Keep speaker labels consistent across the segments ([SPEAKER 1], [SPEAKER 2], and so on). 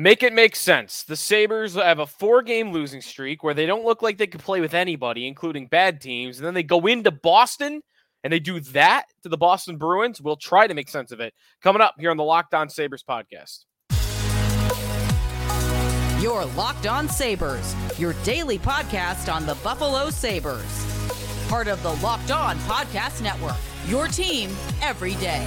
[SPEAKER 1] Make it make sense. The Sabres have a four game losing streak where they don't look like they could play with anybody, including bad teams. And then they go into Boston and they do that to the Boston Bruins. We'll try to make sense of it. Coming up here on the Locked On Sabres podcast.
[SPEAKER 2] Your Locked On Sabres, your daily podcast on the Buffalo Sabres. Part of the Locked On Podcast Network, your team every day.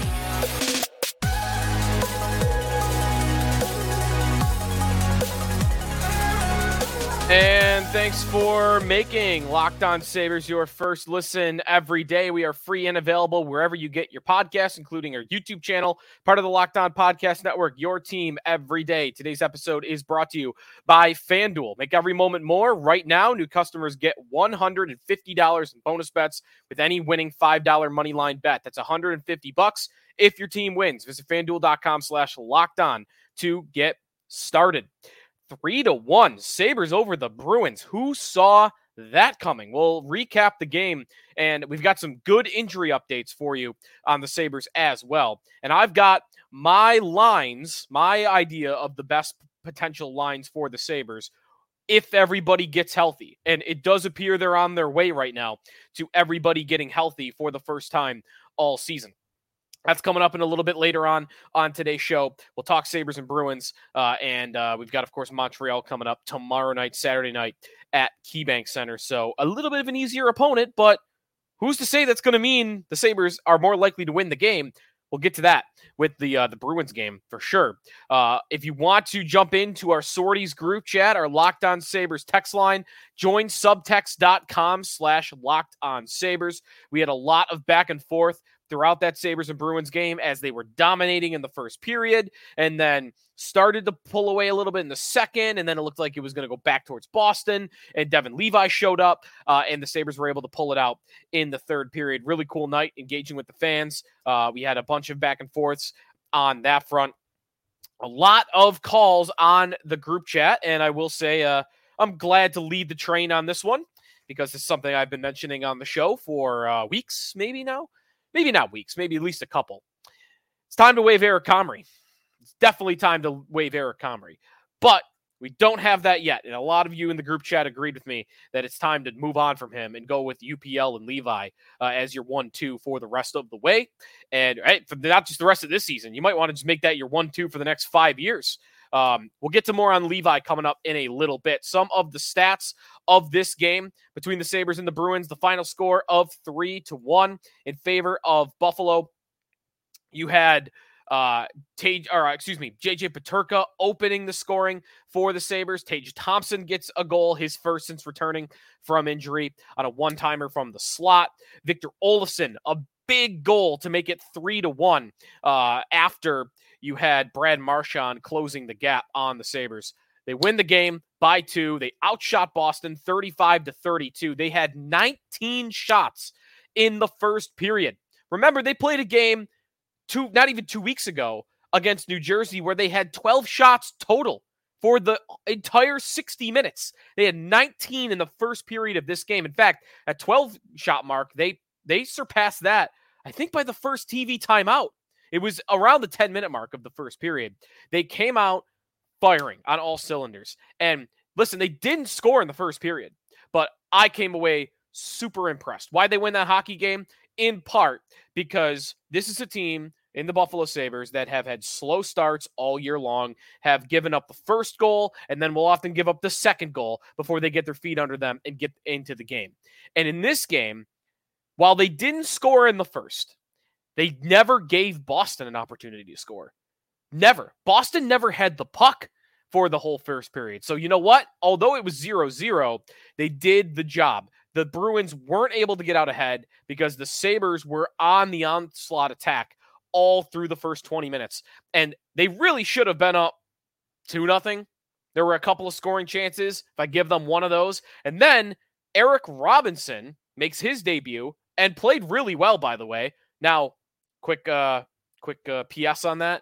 [SPEAKER 1] And thanks for making Locked On Sabres your first listen every day. We are free and available wherever you get your podcasts, including our YouTube channel, part of the Locked On Podcast Network, your team every day. Today's episode is brought to you by FanDuel. Make every moment more. Right now, new customers get $150 in bonus bets with any winning $5 money line bet. That's 150 bucks if your team wins. Visit fanduel.com slash locked on to get started three to one. Sabres over the Bruins. Who saw that coming? We'll recap the game, and we've got some good injury updates for you on the Sabres as well. And I've got my lines, my idea of the best potential lines for the Sabres if everybody gets healthy. And it does appear they're on their way right now to everybody getting healthy for the first time all season. That's coming up in a little bit later on on today's show. We'll talk Sabres and Bruins. Uh, and uh, we've got, of course, Montreal coming up tomorrow night, Saturday night at KeyBank Center. So a little bit of an easier opponent, but who's to say that's going to mean the Sabres are more likely to win the game? We'll get to that with the uh, the Bruins game for sure. Uh, if you want to jump into our sorties group chat, our Locked On Sabres text line, join subtext.com slash locked on Sabres. We had a lot of back and forth throughout that Sabres and Bruins game as they were dominating in the first period and then started to pull away a little bit in the second. And then it looked like it was going to go back towards Boston. And Devon Levi showed up uh, and the Sabres were able to pull it out in the third period. Really cool night engaging with the fans. Uh, we had a bunch of back and forths on that front. A lot of calls on the group chat. And I will say, uh, I'm glad to lead the train on this one because it's something I've been mentioning on the show for uh, weeks, maybe now maybe not weeks, maybe at least a couple. It's time to waive Eric Comrie. It's definitely time to waive Eric Comrie. But we don't have that yet. And a lot of you in the group chat agreed with me that it's time to move on from him and go with UPL and Levi uh, as your one two for the rest of the way. And right, for not just the rest of this season, you might want to just make that your one two for the next five years. Um, we'll get to more on Levi coming up in a little bit. Some of the stats of this game between the Sabres and the Bruins, the final score of three to one in favor of Buffalo. You had uh Tage or excuse me, JJ Peterka opening the scoring for the Sabres. Tage Thompson gets a goal, his first since returning from injury on a one-timer from the slot. Victor Olofsson, a big goal to make it three to one uh after you had Brad Marchand closing the gap on the Sabres. They win the game by two. They outshot Boston 35 to 32. They had 19 shots in the first period. Remember, they played a game two, not even two weeks ago against New Jersey where they had 12 shots total for the entire 60 minutes. They had 19 in the first period of this game. In fact, at 12 shot mark, they they surpassed that, I think, by the first TV timeout. It was around the 10 minute mark of the first period. They came out firing on all cylinders. And listen, they didn't score in the first period, but I came away super impressed. Why they win that hockey game? In part because this is a team in the Buffalo Sabres that have had slow starts all year long, have given up the first goal, and then will often give up the second goal before they get their feet under them and get into the game. And in this game, while they didn't score in the first, they never gave Boston an opportunity to score. Never. Boston never had the puck for the whole first period. So, you know what? Although it was 0 0, they did the job. The Bruins weren't able to get out ahead because the Sabres were on the onslaught attack all through the first 20 minutes. And they really should have been up 2 nothing. There were a couple of scoring chances if I give them one of those. And then Eric Robinson makes his debut and played really well, by the way. Now, quick uh quick uh, PS on that.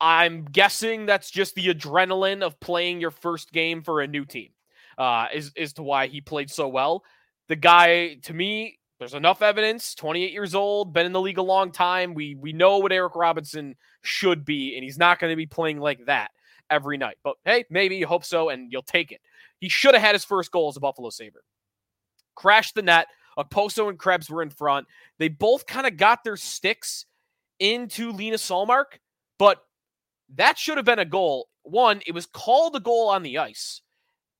[SPEAKER 1] I'm guessing that's just the adrenaline of playing your first game for a new team. Uh, is is to why he played so well. The guy, to me, there's enough evidence. 28 years old, been in the league a long time. We we know what Eric Robinson should be, and he's not going to be playing like that every night. But hey, maybe you hope so, and you'll take it. He should have had his first goal as a Buffalo Sabre. Crashed the net. Uh, Okposo and Krebs were in front. They both kind of got their sticks into Lena Ullmark, but that should have been a goal. One, it was called a goal on the ice.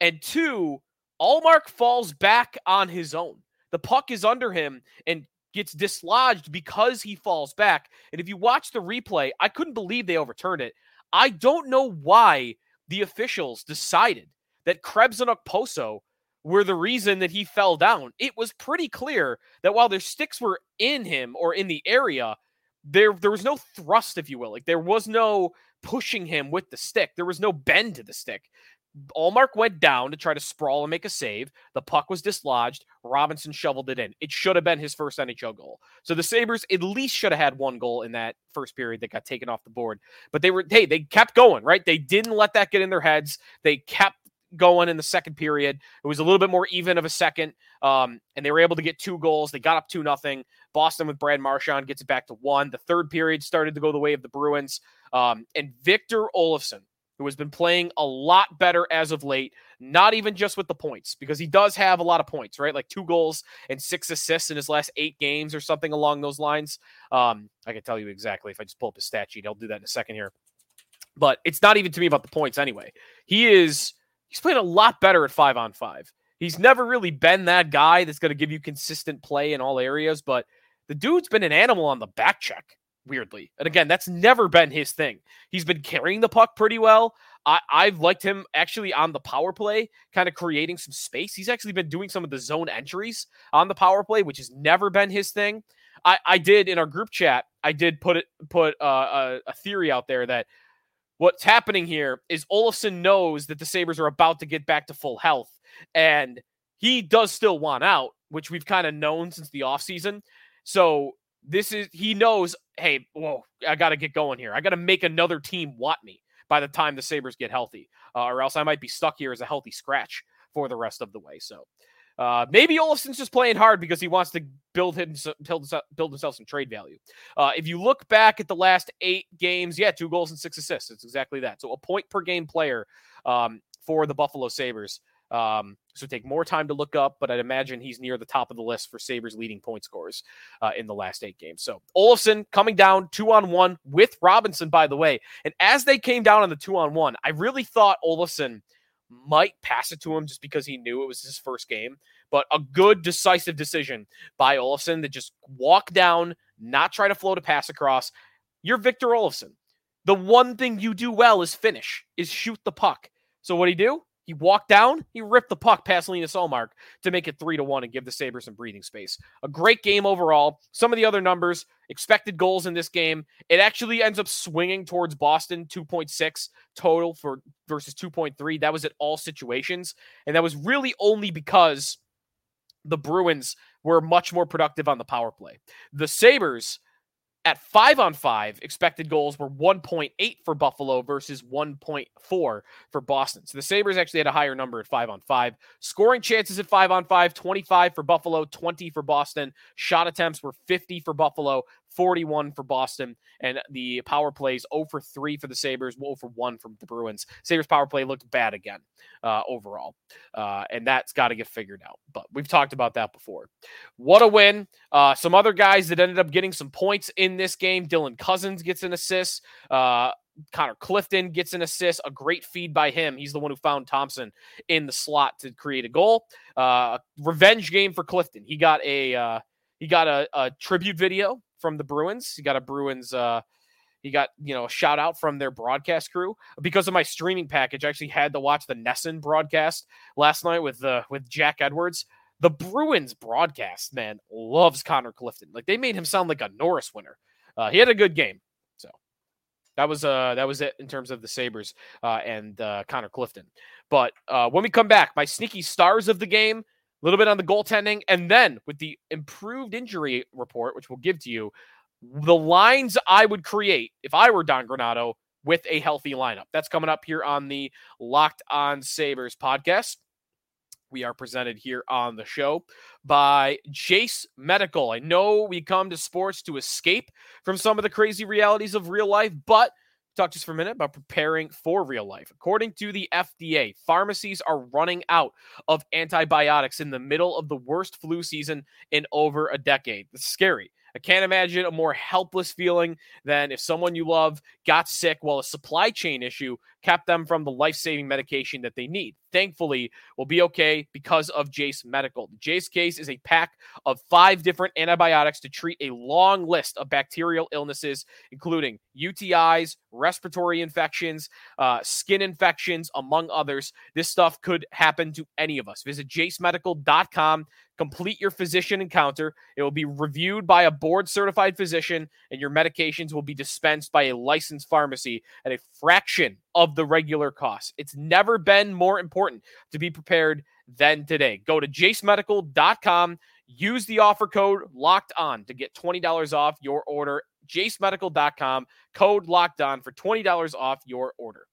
[SPEAKER 1] And two, Ullmark falls back on his own. The puck is under him and gets dislodged because he falls back. And if you watch the replay, I couldn't believe they overturned it. I don't know why the officials decided that Krebs and Okposo were the reason that he fell down. It was pretty clear that while their sticks were in him or in the area, there there was no thrust, if you will. Like there was no pushing him with the stick. There was no bend to the stick. Ullmark went down to try to sprawl and make a save. The puck was dislodged. Robinson shoveled it in. It should have been his first NHL goal. So the Sabres at least should have had one goal in that first period that got taken off the board. But they were, hey, they kept going, right? They didn't let that get in their heads. They kept going in the second period. It was a little bit more even of a second, um, and they were able to get two goals. They got up two nothing. Boston with Brad Marchand gets it back to one. The third period started to go the way of the Bruins, um, and Victor Olofsson who has been playing a lot better as of late, not even just with the points, because he does have a lot of points, right? Like two goals and six assists in his last eight games or something along those lines. Um, I can tell you exactly if I just pull up his stat sheet. I'll do that in a second here. But it's not even to me about the points anyway. He is he's playing a lot better at five on five. He's never really been that guy that's going to give you consistent play in all areas, but the dude's been an animal on the back check weirdly. And again, that's never been his thing. He's been carrying the puck pretty well. I, I've liked him actually on the power play, kind of creating some space. He's actually been doing some of the zone entries on the power play, which has never been his thing. I, I did in our group chat, I did put it put uh, a, a theory out there that what's happening here is Olofsson knows that the Sabres are about to get back to full health. And he does still want out, which we've kind of known since the offseason. So this is he knows, hey, whoa, I got to get going here. I got to make another team want me by the time the Sabres get healthy, uh, or else I might be stuck here as a healthy scratch for the rest of the way. So uh, maybe Olofsson's just playing hard because he wants to build himself, build himself some trade value. Uh, if you look back at the last eight games, yeah, two goals and six assists. It's exactly that. So a point per game player um, for the Buffalo Sabres. Um, so take more time to look up, but I'd imagine he's near the top of the list for Sabres leading point scorers uh, in the last eight games. So Olofsson coming down two on one with Robinson, by the way. And as they came down on the two on one, I really thought Olofsson might pass it to him just because he knew it was his first game. But a good decisive decision by Olofsson to just walk down, not try to float a pass across. You're Victor Olofsson. The one thing you do well is finish, is shoot the puck. So what do you do? He walked down, he ripped the puck past Linus Ullmark to make it three to one and give the Sabres some breathing space. A great game overall. Some of the other numbers, expected goals in this game, it actually ends up swinging towards Boston 2.6 total for versus 2.3. That was at all situations. And that was really only because the Bruins were much more productive on the power play. The Sabres at five on five, expected goals were 1.8 for Buffalo versus 1.4 for Boston. So the Sabres actually had a higher number at five on five. Scoring chances at five on five, 25 for Buffalo, 20 for Boston. Shot attempts were 50 for Buffalo, 41 for Boston, and the power plays 0 for 3 for the Sabres, 0 for 1 from the Bruins. Sabres power play looked bad again uh, overall, uh, and that's got to get figured out. But we've talked about that before. What a win. Uh, some other guys that ended up getting some points in this game. Dylan Cozens gets an assist. Uh, Connor Clifton gets an assist, a great feed by him. He's the one who found Thompson in the slot to create a goal. Uh, revenge game for Clifton. He got a uh, he got a, a, tribute video from the Bruins. He got a Bruins. Uh, he got you know a shout out from their broadcast crew because of my streaming package. I actually had to watch the NESN broadcast last night with uh, with Jack Edwards. The Bruins broadcast man loves Connor Clifton. Like they made him sound like a Norris winner. Uh, he had a good game. So that was uh that was it in terms of the Sabres uh, and uh, Connor Clifton. But uh, when we come back, my sneaky stars of the game little bit on the goaltending, and then with the improved injury report, which we'll give to you, the lines I would create if I were Don Granato with a healthy lineup. That's coming up here on the Locked On Sabres podcast. We are presented here on the show by Jase Medical. I know we come to sports to escape from some of the crazy realities of real life, but talk just for a minute about preparing for real life. According to the FDA, pharmacies are running out of antibiotics in the middle of the worst flu season in over a decade. It's scary. I can't imagine a more helpless feeling than if someone you love got sick while a supply chain issue kept them from the life saving medication that they need. Thankfully, we'll be okay because of Jase Medical. The Jase case is a pack of five different antibiotics to treat a long list of bacterial illnesses, including UTIs, respiratory infections, uh, skin infections, among others. This stuff could happen to any of us. Visit jasemedical.com Complete your physician encounter. It will be reviewed by a board certified physician, and your medications will be dispensed by a licensed pharmacy at a fraction of the regular cost. It's never been more important to be prepared than today. Go to jasemedical.com, use the offer code locked on to get $20 off your order. jasemedical.com, code locked on for $20 off your order.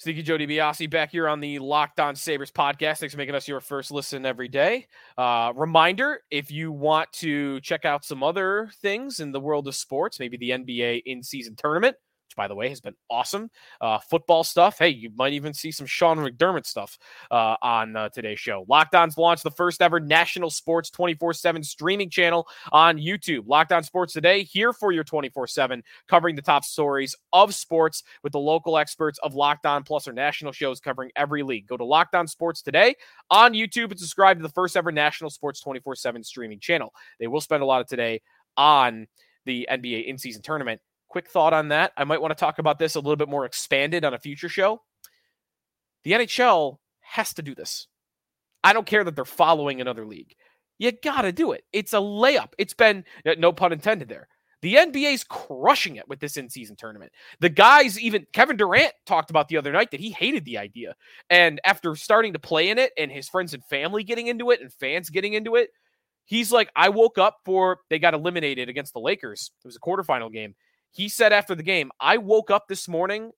[SPEAKER 1] Sneaky Joe DiBiase back here on the Locked On Sabres podcast. Thanks for making us your first listen every day. Uh, reminder if you want to check out some other things in the world of sports, maybe the NBA in season tournament, which by the way has been awesome. Uh, football stuff. Hey, you might even see some Sean McDermott stuff uh, on uh, today's show. Locked On's launched the first ever national sports 24 7 streaming channel on YouTube. Locked On Sports Today, here for your 24 7, covering the top stories of sports with the local experts of Locked On plus our national shows covering every league. Go to Locked On Sports Today on YouTube and subscribe to the first ever national sports 24 7 streaming channel. They will spend a lot of today on the NBA in season tournament quick thought on that. I might want to talk about this a little bit more expanded on a future show. The NHL has to do this. I don't care that they're following another league. You got to do it. It's a layup. It's been, no pun intended there. The NBA's crushing it with this in season tournament. The guys, even Kevin Durant talked about the other night that he hated the idea. And after starting to play in it and his friends and family getting into it and fans getting into it, he's like, I woke up for, they got eliminated against the Lakers. It was a quarterfinal game. He said after the game, I woke up this morning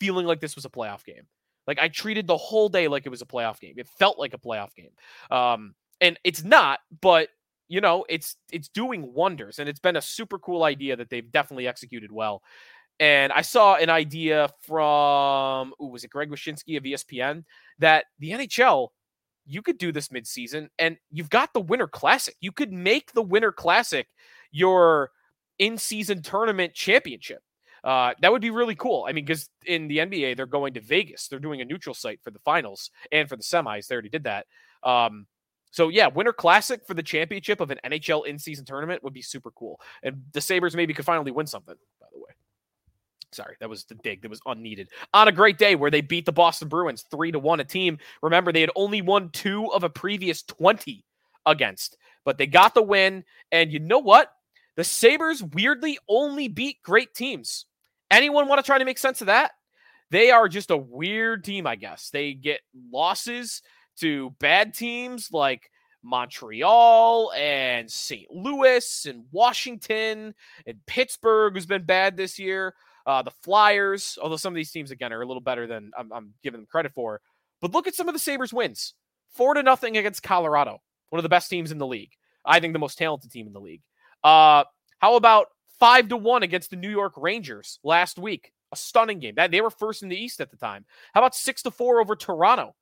[SPEAKER 1] feeling like this was a playoff game. Like I treated the whole day like it was a playoff game. It felt like a playoff game. Um, and it's not, but you know, it's it's doing wonders, and it's been a super cool idea that they've definitely executed well. And I saw an idea from, ooh, was it Greg Wyshynski of ESPN that the NHL, you could do this midseason, and you've got the Winter Classic. You could make the Winter Classic your in season tournament championship. Uh, that would be really cool. I mean, because in the NBA, they're going to Vegas. They're doing a neutral site for the finals and for the semis. They already did that. Um, so yeah, Winter Classic for the championship of an NHL in-season tournament would be super cool. And the Sabres maybe could finally win something, by the way. Sorry, that was the dig. That was unneeded. On a great day where they beat the Boston Bruins three to one, a team. Remember, they had only won two of a previous 20 against, but they got the win. And you know what? The Sabres weirdly only beat great teams. Anyone want to try to make sense of that? They are just a weird team, I guess. They get losses to bad teams like Montreal and St. Louis and Washington and Pittsburgh, who's been bad this year. Uh, the Flyers, although some of these teams again are a little better than I'm, I'm giving them credit for. But look at some of the Sabres wins. Four to nothing against Colorado, one of the best teams in the league. I think the most talented team in the league. Uh, how about five to one against the New York Rangers last week? A stunning game. That they were first in the East at the time. How about six to four over Toronto?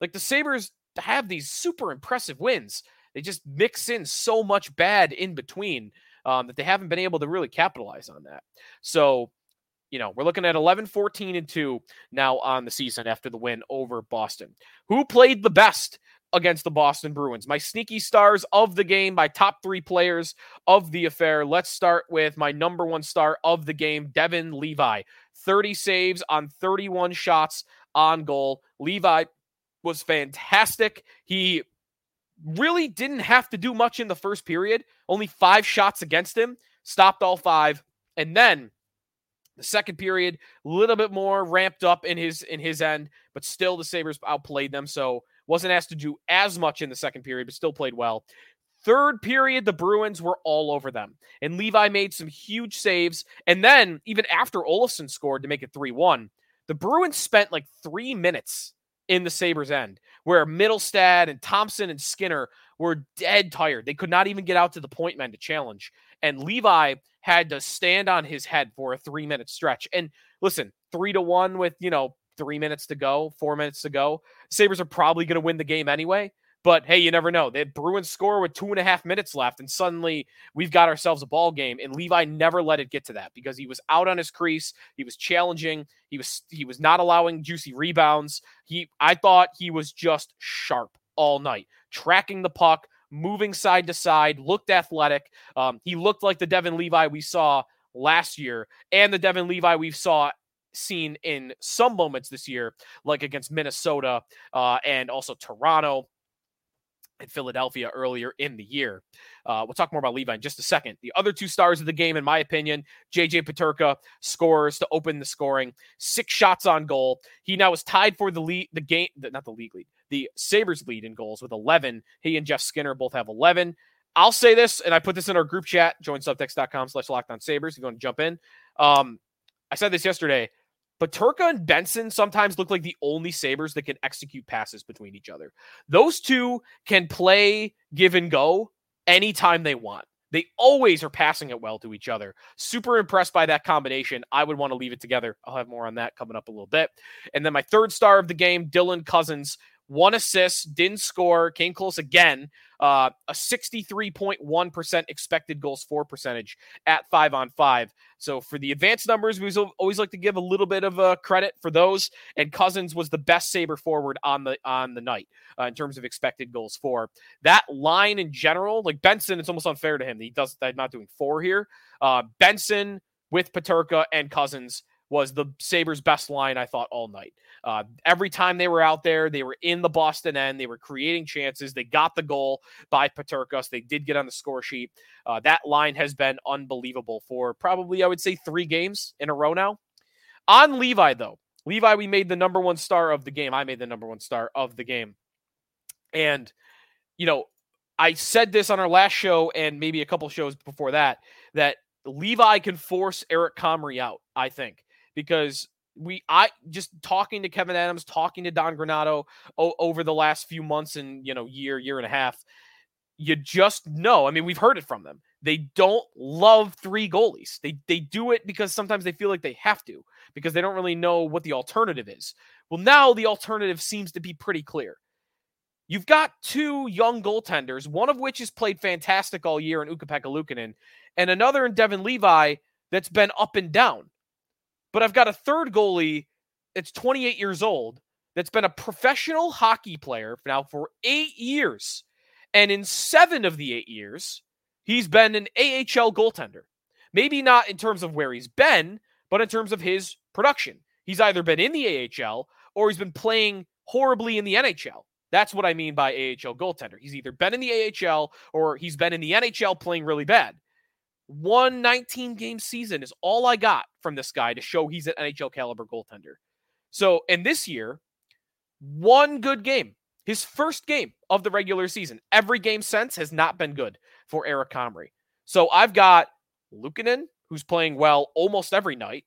[SPEAKER 1] Like the Sabres have these super impressive wins. They just mix in so much bad in between um, that they haven't been able to really capitalize on that. So, you know, we're looking at 11, 14, and 2 now on the season after the win over Boston. Who played the best against the Boston Bruins. My sneaky stars of the game, my top three players of the affair. Let's start with my number one star of the game, Devon Levi. 30 saves on 31 shots on goal. Levi was fantastic. He really didn't have to do much in the first period, only five shots against him, stopped all five. And then the second period, a little bit more ramped up in his in his end, but still the Sabres outplayed them. So wasn't asked to do as much in the second period, but still played well. Third period, the Bruins were all over them. And Levi made some huge saves. And then, even after Olofsson scored to make it 3 1, the Bruins spent like three minutes in the Sabres' end, where Mittelstadt and Thompson and Skinner were dead tired. They could not even get out to the point men to challenge. And Levi had to stand on his head for a three minute stretch. And listen, three to one with, you know, three minutes to go, four minutes to go. Sabres are probably going to win the game anyway. But hey, you never know. The Bruins score with two and a half minutes left, and suddenly we've got ourselves a ball game. And Levi never let it get to that because he was out on his crease. He was challenging. He was he was not allowing juicy rebounds. He I thought he was just sharp all night, tracking the puck, moving side to side, looked athletic. Um, he looked like the Devon Levi we saw last year and the Devon Levi we saw seen in some moments this year, like against Minnesota uh, and also Toronto in Philadelphia earlier in the year. Uh, we'll talk more about Levi in just a second. The other two stars of the game, in my opinion, JJ Peterka scores to open the scoring, six shots on goal. He now is tied for the lead, the game, not the league lead, the Sabres lead in goals with 11. He and Jeff Skinner both have 11. I'll say this, and I put this in our group chat, join joinsubtext.com slash locked on sabres. You're going to jump in. Um, I said this yesterday. Peterka and Benson sometimes look like the only Sabres that can execute passes between each other. Those two can play give and go anytime they want. They always are passing it well to each other. Super impressed by that combination. I would want to leave it together. I'll have more on that coming up a little bit. And then my third star of the game, Dylan Cozens, one assist, didn't score, came close again. Uh, a 63.1% expected goals for percentage at five on five. So for the advanced numbers, we always like to give a little bit of uh, credit for those. And Cozens was the best saber forward on the on the night uh, in terms of expected goals for that line in general. Like Benson, it's almost unfair to him. He does not doing four here. Uh, Benson with Peterka and Cozens was the Sabres' best line, I thought, all night. Uh, every time they were out there, they were in the Boston end. They were creating chances. They got the goal by Peterkas. They did get on the score sheet. Uh, that line has been unbelievable for probably, I would say, three games in a row now. On Levi, though, Levi, we made the number one star of the game. I made the number one star of the game. And, you know, I said this on our last show and maybe a couple shows before that, that Levi can force Eric Comrie out, I think, because we I just talking to Kevin Adams, talking to Don Granato o- over the last few months and you know year year and a half, you just know. I mean, we've heard it from them. They don't love three goalies. They they do it because sometimes they feel like they have to because they don't really know what the alternative is. Well, now the alternative seems to be pretty clear. You've got two young goaltenders, one of which has played fantastic all year in Ukko-Pekka and another in Devon Levi that's been up and down. But I've got a third goalie that's 28 years old that's been a professional hockey player now for eight years. And in seven of the eight years, he's been an AHL goaltender. Maybe not in terms of where he's been, but in terms of his production. He's either been in the AHL or he's been playing horribly in the NHL. That's what I mean by AHL goaltender. He's either been in the AHL or he's been in the NHL playing really bad. One 19 game season is all I got from this guy to show he's an NHL caliber goaltender. So, in this year, one good game, his first game of the regular season. Every game since has not been good for Eric Comrie. So, I've got Luukkonen, who's playing well almost every night.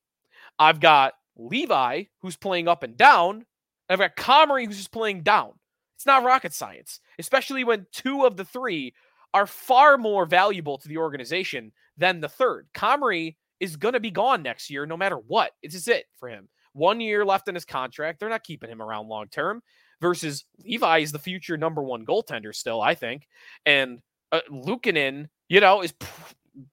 [SPEAKER 1] I've got Levi, who's playing up and down. I've got Comrie, who's just playing down. It's not rocket science, especially when two of the three are far more valuable to the organization than the third. Comrie is going to be gone next year, no matter what. It's just it for him. One year left in his contract. They're not keeping him around long term. Versus Levi is the future number one goaltender still, I think. And uh, Luukkonen, you know, is p-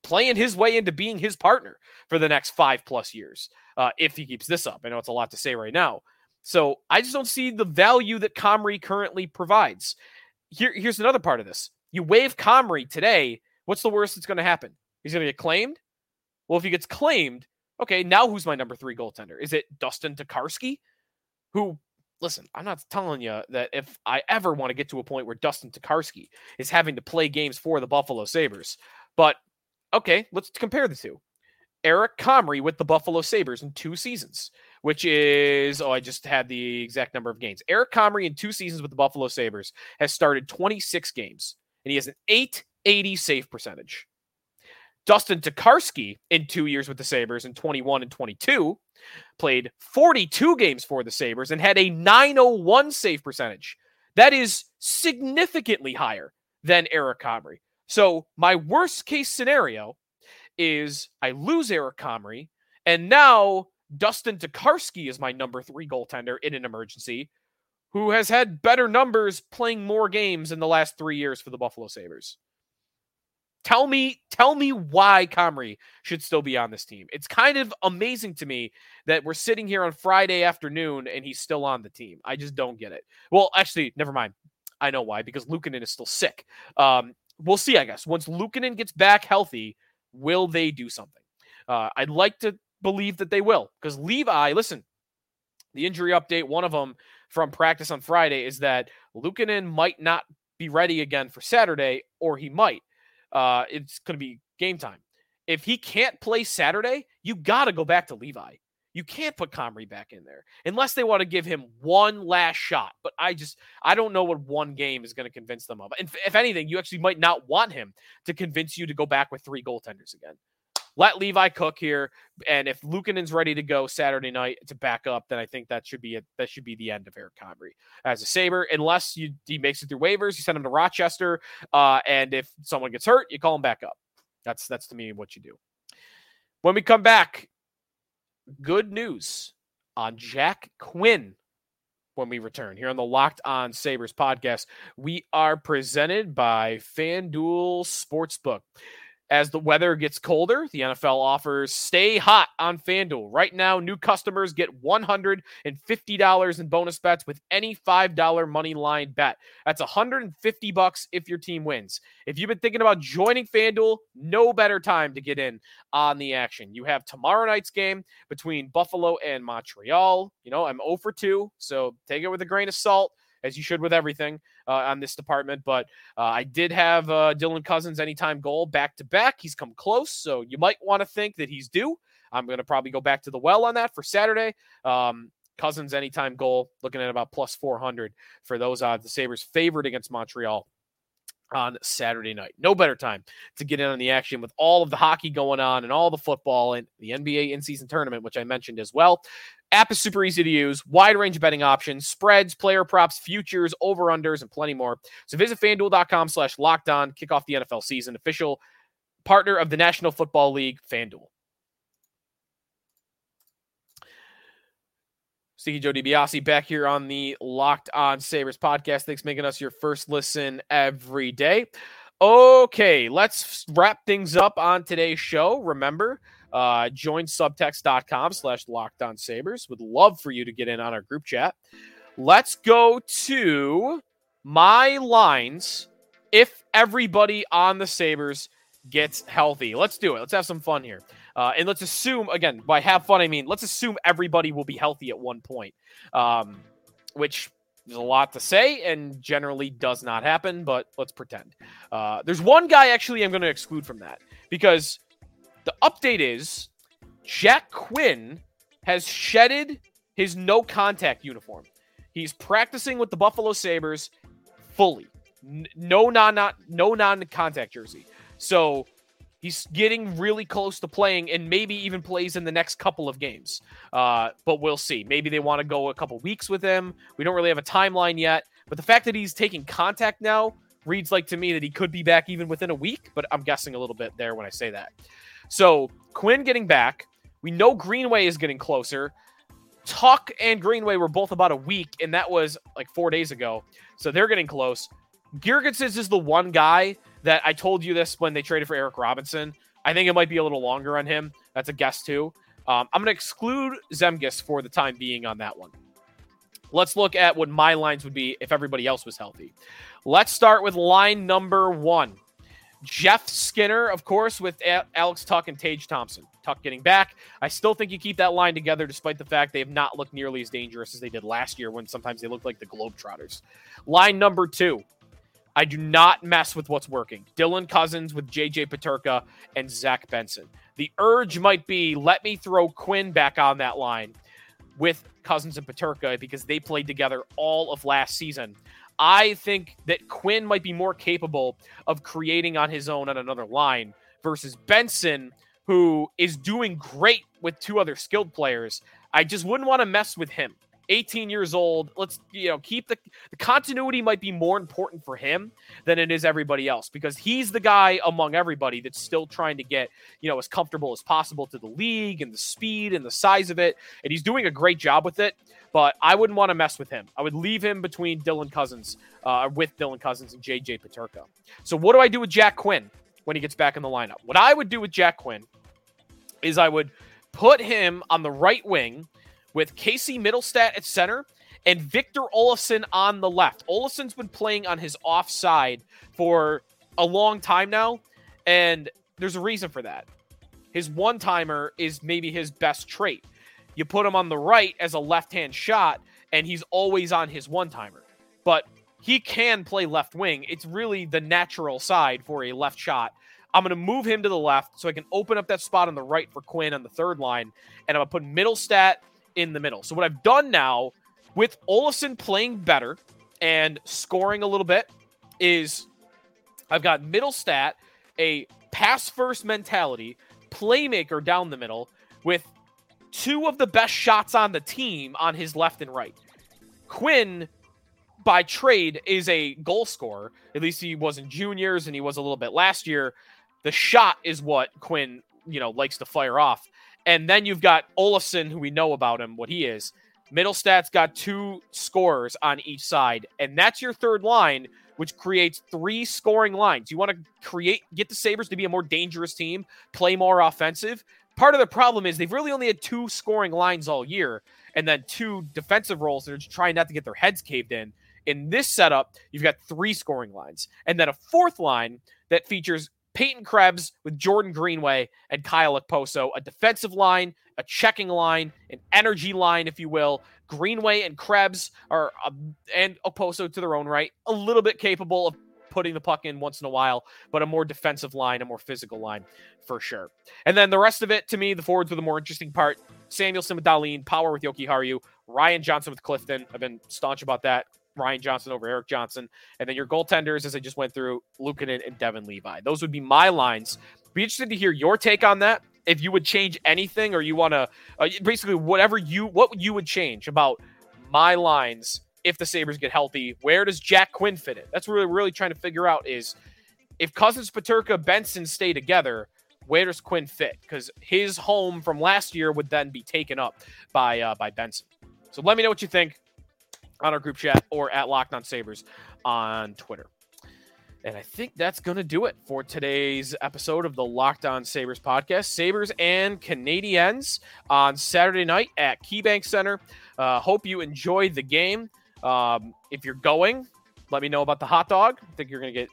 [SPEAKER 1] playing his way into being his partner for the next five plus years uh, if he keeps this up. I know it's a lot to say right now. So I just don't see the value that Comrie currently provides. Here, here's another part of this. You waive Comrie today. What's the worst that's going to happen? He's going to get claimed. Well, if he gets claimed, okay, now who's my number three goaltender? Is it Dustin Tokarski? Who, listen, I'm not telling you that if I ever want to get to a point where Dustin Tokarski is having to play games for the Buffalo Sabres, but okay, let's compare the two. Eric Comrie with the Buffalo Sabres in two seasons, which is, oh, I just had the exact number of games. Eric Comrie in two seasons with the Buffalo Sabres has started 26 games, and he has an 880 save percentage. Dustin Tokarski in two years with the Sabres in 21 and 22 played 42 games for the Sabres and had a 901 save percentage. That is significantly higher than Eric Comrie. So my worst case scenario is I lose Eric Comrie, and now Dustin Tokarski is my number three goaltender in an emergency, who has had better numbers playing more games in the last three years for the Buffalo Sabres. Tell me, tell me why Comrie should still be on this team. It's kind of amazing to me that we're sitting here on Friday afternoon and he's still on the team. I just don't get it. Well, actually, never mind. I know why, because Luukkonen is still sick. Um, we'll see, I guess. Once Luukkonen gets back healthy, will they do something? Uh, I'd like to believe that they will, because Levi, listen, the injury update, one of them from practice on Friday is that Luukkonen might not be ready again for Saturday, or he might uh, it's going to be game time. If he can't play Saturday, you got to go back to Levi. You can't put Comrie back in there unless they want to give him one last shot. But I just I don't know what one game is going to convince them of. And if anything, you actually might not want him to convince you to go back with three goaltenders again let Levi cook here. And if Luukkonen's ready to go Saturday night to back up, then I think that should be it. That should be the end of Eric Comrie as a Saber, unless you he makes it through waivers, you send him to Rochester. Uh, and if someone gets hurt, you call him back up. That's that's to me what you do. When we come back, good news on Jack Quinn when we return here on the Locked On Sabres podcast. We are presented by FanDuel Sportsbook. As the weather gets colder, the NFL offers stay hot on FanDuel. Right now, new customers get $150 in bonus bets with any $5 money line bet. That's 150 bucks if your team wins. If you've been thinking about joining FanDuel, no better time to get in on the action. You have tomorrow night's game between Buffalo and Montreal. You know, I'm 0 for 2, so take it with a grain of salt as you should with everything on this department. But uh, I did have uh, Dylan Cozens anytime goal back to back. He's come close, so you might want to think that he's due. I'm going to probably go back to the well on that for Saturday. Um, Cozens anytime goal, looking at about plus 400 for those odds. The Sabres favored against Montreal on Saturday night. No better time to get in on the action with all of the hockey going on and all the football and the NBA in season tournament, which I mentioned as well. App is super easy to use, wide range of betting options, spreads, player props, futures, over unders, and plenty more. So visit fanduel.com slash locked on, kick off the NFL season, official partner of the National Football League, FanDuel. Sneaky Joe DiBiase back here on the Locked On Sabres podcast. Thanks making us your first listen every day. Okay, let's wrap things up on today's show. Remember, uh, join subtext.com slash locked on sabres. Would love for you to get in on our group chat. Let's go to my lines if everybody on the Sabres gets healthy. Let's do it. Let's have some fun here. Uh, and let's assume, again, by have fun, I mean, let's assume everybody will be healthy at one point, um, which is a lot to say and generally does not happen, but let's pretend. Uh, there's one guy actually I'm going to exclude from that because the update is Jack Quinn has shedded his no contact uniform. He's practicing with the Buffalo Sabres fully. no non no non contact jersey. So he's getting really close to playing and maybe even plays in the next couple of games. Uh, but we'll see. Maybe they want to go a couple weeks with him. We don't really have a timeline yet. But the fact that he's taking contact now reads like to me that he could be back even within a week, but I'm guessing a little bit there when I say that. So Quinn getting back. We know Greenway is getting closer. Tuch and Greenway were both about a week, and that was like four days ago. So they're getting close. Girgensons is the one guy that I told you this when they traded for Eric Robinson. I think it might be a little longer on him. That's a guess too. Um, I'm going to exclude Zemgus for the time being on that one. Let's look at what my lines would be if everybody else was healthy. Let's start with line number one. Jeff Skinner, of course, with A- Alex Tuch and Tage Thompson. Tuch getting back. I still think you keep that line together despite the fact they have not looked nearly as dangerous as they did last year when sometimes they looked like the Globetrotters. Line number two. I do not mess with what's working. Dylan Cozens with JJ Peterka and Zach Benson. The urge might be let me throw Quinn back on that line with Cozens and Peterka because they played together all of last season. I think that Quinn might be more capable of creating on his own on another line versus Benson, who is doing great with two other skilled players. I just wouldn't want to mess with him 18 years old. Let's, you know, keep the, the continuity might be more important for him than it is everybody else because he's the guy among everybody that's still trying to get, you know, as comfortable as possible to the league and the speed and the size of it. And he's doing a great job with it, but I wouldn't want to mess with him. I would leave him between Dylan Cozens, uh, with Dylan Cozens and JJ Peterka. So what do I do with Jack Quinn when he gets back in the lineup? What I would do with Jack Quinn is I would put him on the right wing with Casey Mittelstadt at center and Victor Olofsson on the left. Olofsson's been playing on his offside for a long time now, and there's a reason for that. His one timer is maybe his best trait. You put him on the right as a left hand shot, and he's always on his one timer. But he can play left wing. It's really the natural side for a left shot. I'm going to move him to the left so I can open up that spot on the right for Quinn on the third line. And I'm going to put Mittelstadt in the middle. So what I've done now with Olofsson playing better and scoring a little bit is I've got Mittelstadt, a pass first mentality, playmaker down the middle with two of the best shots on the team on his left and right. Quinn by trade is a goal scorer. At least he was in juniors and he was a little bit last year. The shot is what Quinn, you know, likes to fire off. And then you've got Olofsson, who we know about him, what he is. Mittelstadt's got two scorers on each side, and that's your third line, which creates three scoring lines. You want to create, get the Sabres to be a more dangerous team, play more offensive. Part of the problem is they've really only had two scoring lines all year, and then two defensive roles that are just trying not to get their heads caved in. In this setup, you've got three scoring lines, and then a fourth line that features Peyton Krebs with Jordan Greenway and Kyle Okposo, a defensive line, a checking line, an energy line, if you will. Greenway and Krebs are, uh, and Okposo to their own right, a little bit capable of putting the puck in once in a while, but a more defensive line, a more physical line for sure. And then the rest of it, to me, the forwards were the more interesting part. Samuelsson with Dahlin, Power with Jokiharju, Ryan Johnson with Clifton. I've been staunch about that. Ryan Johnson over Erik Johnson. And then your goaltenders, as I just went through, Luukkonen and Devon Levi. Those would be my lines. Be interested to hear your take on that. If you would change anything, or you want to, uh, basically whatever you, what you would change about my lines if the Sabres get healthy. Where does Jack Quinn fit in? That's really, really trying to figure out is if Cozens, Peterka, Benson stay together, where does Quinn fit? Because his home from last year would then be taken up by uh, by Benson. So let me know what you think on our group chat or at Locked On Sabres on Twitter. And I think that's going to do it for today's episode of the Locked On Sabres podcast. Sabres and Canadiens on Saturday night at KeyBank Center. Uh, hope you enjoyed the game. Um, if you're going, let me know about the hot dog. I think you're going to get,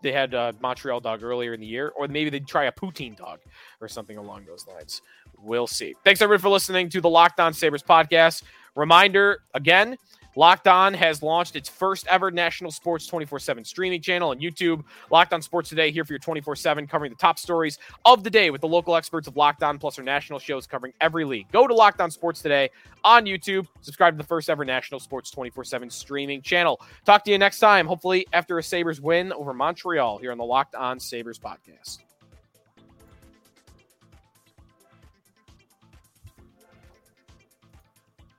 [SPEAKER 1] they had a Montreal dog earlier in the year, or maybe they'd try a poutine dog or something along those lines. We'll see. Thanks, everyone, for listening to the Locked On Sabres podcast. Reminder again, Locked On has launched its first ever national sports 24 7 streaming channel on YouTube. Locked On Sports Today here for your 24 7, covering the top stories of the day with the local experts of Locked On, plus our national shows covering every league. Go to Locked On Sports Today on YouTube. Subscribe to the first ever national sports 24 7 streaming channel. Talk to you next time, hopefully after a Sabres win over Montreal here on the Locked On Sabres podcast.